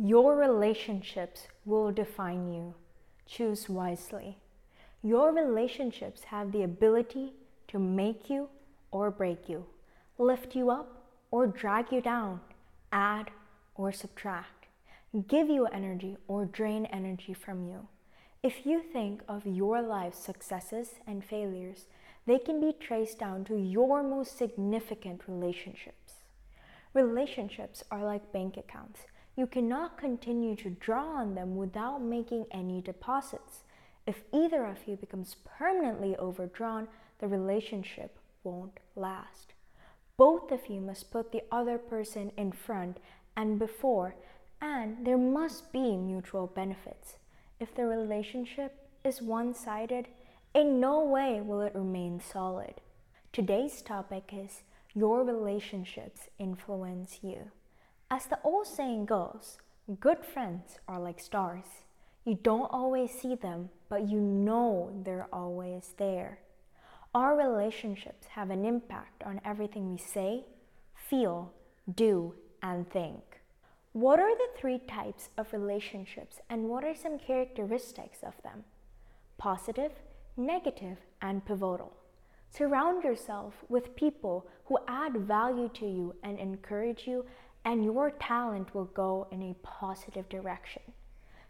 Your relationships will define you. Choose wisely. Your relationships have the ability to make you or break you, lift you up or drag you down, add or subtract, give you energy or drain energy from you. If you think of your life's successes and failures, they can be traced down to your most significant relationships. Relationships are like bank accounts you cannot continue to draw on them without making any deposits. If either of you becomes permanently overdrawn, the relationship won't last. Both of you must put the other person in front and before, and there must be mutual benefits. If the relationship is one sided, in no way will it remain solid. Today's topic is Your relationships influence you. As the old saying goes, good friends are like stars. You don't always see them, but you know they're always there. Our relationships have an impact on everything we say, feel, do, and think. What are the three types of relationships and what are some characteristics of them? Positive, negative, and pivotal. Surround yourself with people who add value to you and encourage you and your talent will go in a positive direction.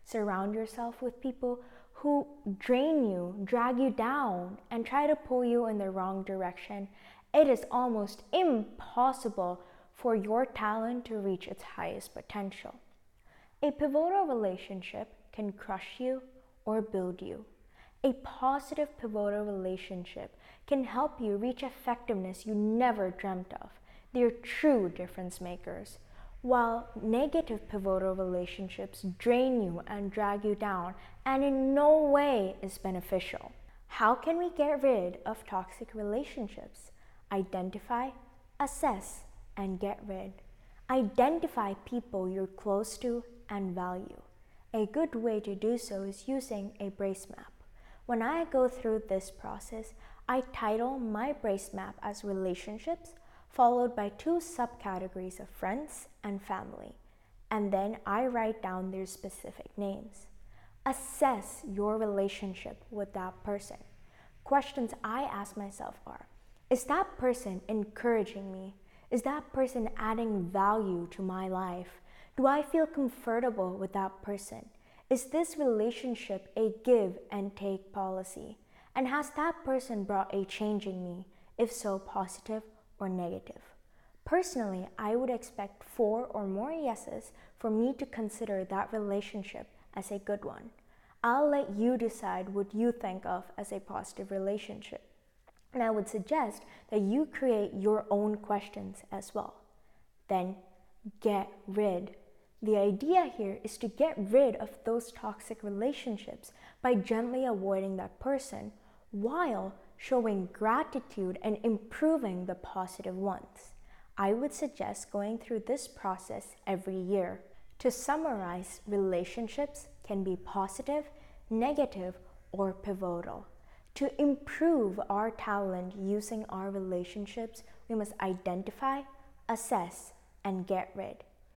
Surround yourself with people who drain you, drag you down, and try to pull you in the wrong direction. It is almost impossible for your talent to reach its highest potential. A pivotal relationship can crush you or build you. A positive pivotal relationship can help you reach effectiveness you never dreamt of. They are true difference makers while negative pivotal relationships drain you and drag you down and in no way is beneficial. How can we get rid of toxic relationships? Identify, assess, and get rid. Identify people you're close to and value. A good way to do so is using a brace map. When I go through this process, I title my brace map as relationships, followed by two subcategories of friends and family, and then I write down their specific names. Assess your relationship with that person. Questions I ask myself are Is that person encouraging me? Is that person adding value to my life? Do I feel comfortable with that person? Is this relationship a give and take policy? And has that person brought a change in me? If so, positive or negative. Personally, I would expect four or more yeses for me to consider that relationship as a good one. I'll let you decide what you think of as a positive relationship. And I would suggest that you create your own questions as well. Then get rid. The idea here is to get rid of those toxic relationships by gently avoiding that person while showing gratitude and improving the positive ones. I would suggest going through this process every year. To summarize, relationships can be positive, negative, or pivotal. To improve our talent using our relationships, we must identify, assess, and get rid.